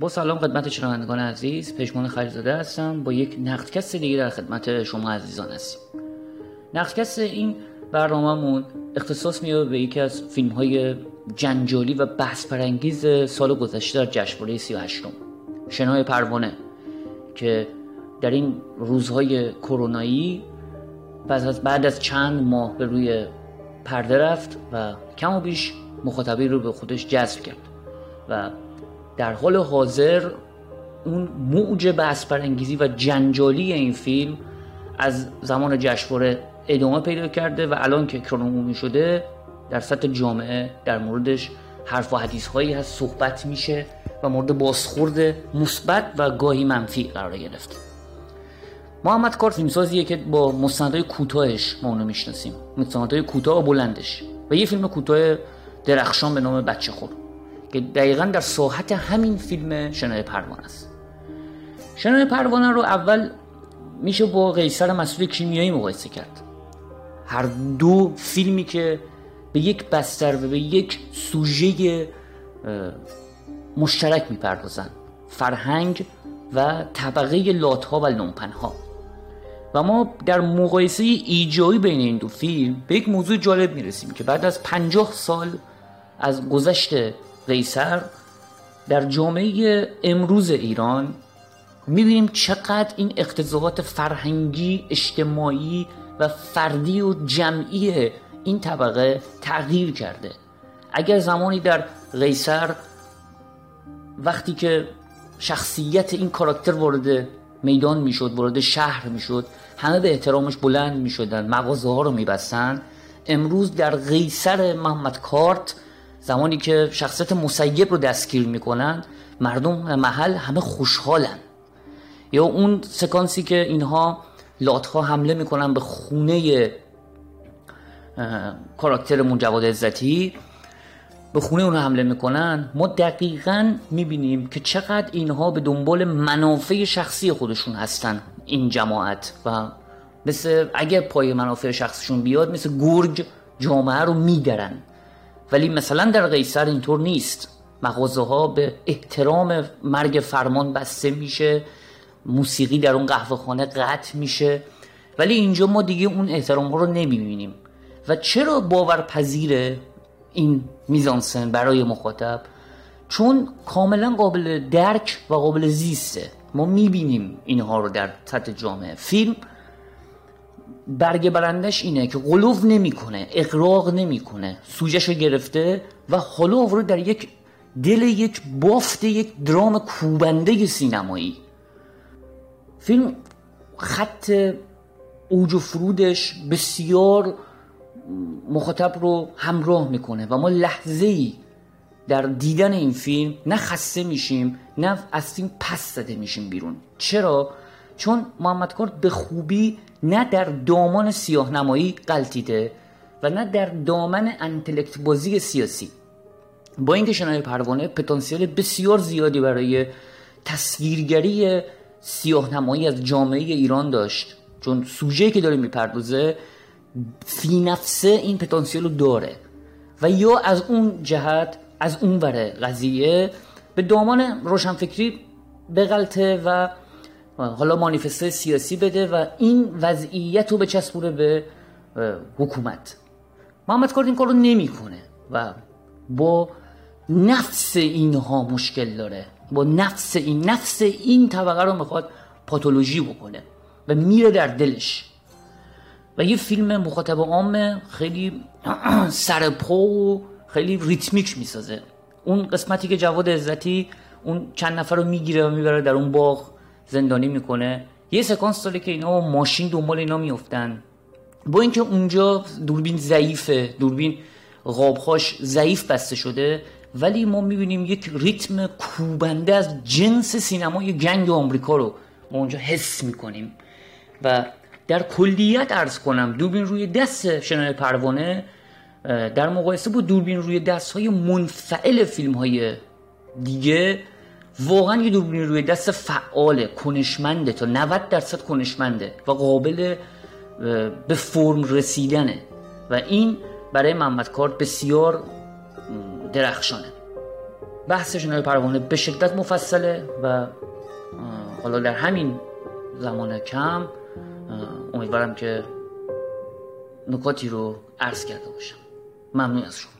با سلام خدمت شنوندگان عزیز پشمان خریزاده هستم. با یک نقدکست دیگه در خدمت شما عزیزان هستیم. نقدکست این برنامهمون اختصاص میاد به یکی از فیلم های جنجالی و بحث پرانگیز سال گذشته در جشنواره 38 شنای پروانه که در این روزهای کرونایی بعد از بعد از چند ماه به روی پرده رفت و کم و بیش مخاطبی رو به خودش جذب کرد و در حال حاضر اون موج بحث برانگیزی و جنجالی این فیلم از زمان جشنواره ادامه پیدا کرده و الان که کرونومی شده در سطح جامعه در موردش حرف و حدیث هایی هست صحبت میشه و مورد بازخورد مثبت و گاهی منفی قرار گرفته. محمد کار فیلمسازیه که با مستندهای کوتاهش ما اونو می‌شناسیم. مستندهای کوتاه و بلندش. و یه فیلم کوتاه درخشان به نام بچه خور که دقیقا در ساحت همین فیلم شنای پروانه است. شنای پروانه رو اول میشه با قیصر مسئول کیمیایی مقایسه کرد. هر دو فیلمی که به یک بستر و به یک سوژه مشترک می‌پردازن. فرهنگ و طبقه لاتها و لومپنها. و ما در مقایسه ایجایی بین این دو فیلم به یک موضوع جالب می‌رسیم که بعد از پنجاه سال از گذشت قیصر در جامعه امروز ایران می‌بینیم چقدر این اقتضاعات فرهنگی اجتماعی و فردی و جمعی این طبقه تغییر کرده. اگر زمانی در قیصر وقتی که شخصیت این کاراکتر وارد میدان می‌شد وارد شهر می‌شد همه به احترامش بلند می‌شدن مغازه ها رو میبستن امروز در قیصر محمد کارت زمانی که شخصیت مسیب رو دستگیر می‌کنن مردم محل همه خوشحالن. یا اون سکانسی که اینها لاتها حمله می‌کنن به خونه کاراکترمون جواد عزتی به خونه اون حمله می‌کنن ما دقیقا می‌بینیم که چقدر اینها به دنبال منافع شخصی خودشون هستن این جماعت. و مثل اگر پای منافع شخصشون بیاد مثل گرگ جامعه رو میدرن ولی مثلا در قیصر اینطور نیست. مغازه ها به احترام مرگ فرمان بسته میشه. موسیقی در اون قهوه خانه قطع میشه. ولی اینجا ما دیگه اون احترام ها رو نمی‌بینیم. و چرا باورپذیره این میزانسن برای مخاطب؟ چون کاملا قابل درک و قابل زیسته. ما می‌بینیم اینها رو در سطح جامعه. فیلم برگ برندش اینه که غلوف نمی‌کنه اقراق نمی‌کنه سوجش گرفته و حالا رو در یک دل یک بافت یک درام کوبنده سینمایی فیلم خط اوج و فرودش بسیار مخاطب رو همراه می‌کنه و ما لحظه ای در دیدن این فیلم نه خسته میشیم نه از فیلم پس زده میشیم بیرون چرا؟ چون محمد کار به خوبی نه در دامان سیاه نمایی قلتیده و نه در دامن انتلکت بازی سیاسی. با اینکه شنای پروانه پتانسیل بسیار زیادی برای تصویرگری سیاه نمایی از جامعه ایران داشت. چون سوژه که داره می‌پردازه فی نفسه این پتانسیل رو داره. و یا از اون جهت از اون وره قضیه به دامان روشنفکری بغلطه و حالا مانیفسته سیاسی بده و این وضعیت رو بچسبونه به حکومت. محمد کارد این کار رو نمی‌کنه و با نفس اینها مشکل داره. با نفس این نفس این طبقه رو می‌خواد پاتولوژی بکنه و میره در دلش. و یه فیلم مخاطب عام خیلی سرپا و خیلی ریتمیک می‌سازه. اون قسمتی که جواد عزتی اون چند نفر رو می‌گیره و می‌بره در اون باغ. زندانی می‌کنه. یه سکانس داره که اینا ماشین دنبال اینا میفتن با اینکه اونجا دوربین ضعیفه دوربین غابهاش ضعیف بسته شده ولی ما می‌بینیم یک ریتم کوبنده از جنس سینمای گنگ آمریکا رو ما اونجا حس می‌کنیم. و در کلیت ارز کنم دوربین روی دست شنای پروانه در مقایسه با دوربین روی دست های منفعل فیلم های دیگه واقعا یه دوربین روی دست فعاله کنشمنده تا 90 درصد کنشمنده و قابل به فرم رسیدنه. و این برای محمد کارت بسیار درخشانه. بحث شنای پروانه به شدت مفصله و حالا در همین زمان کم امیدوارم که نکاتی رو عرض کرده باشم. ممنون از شما.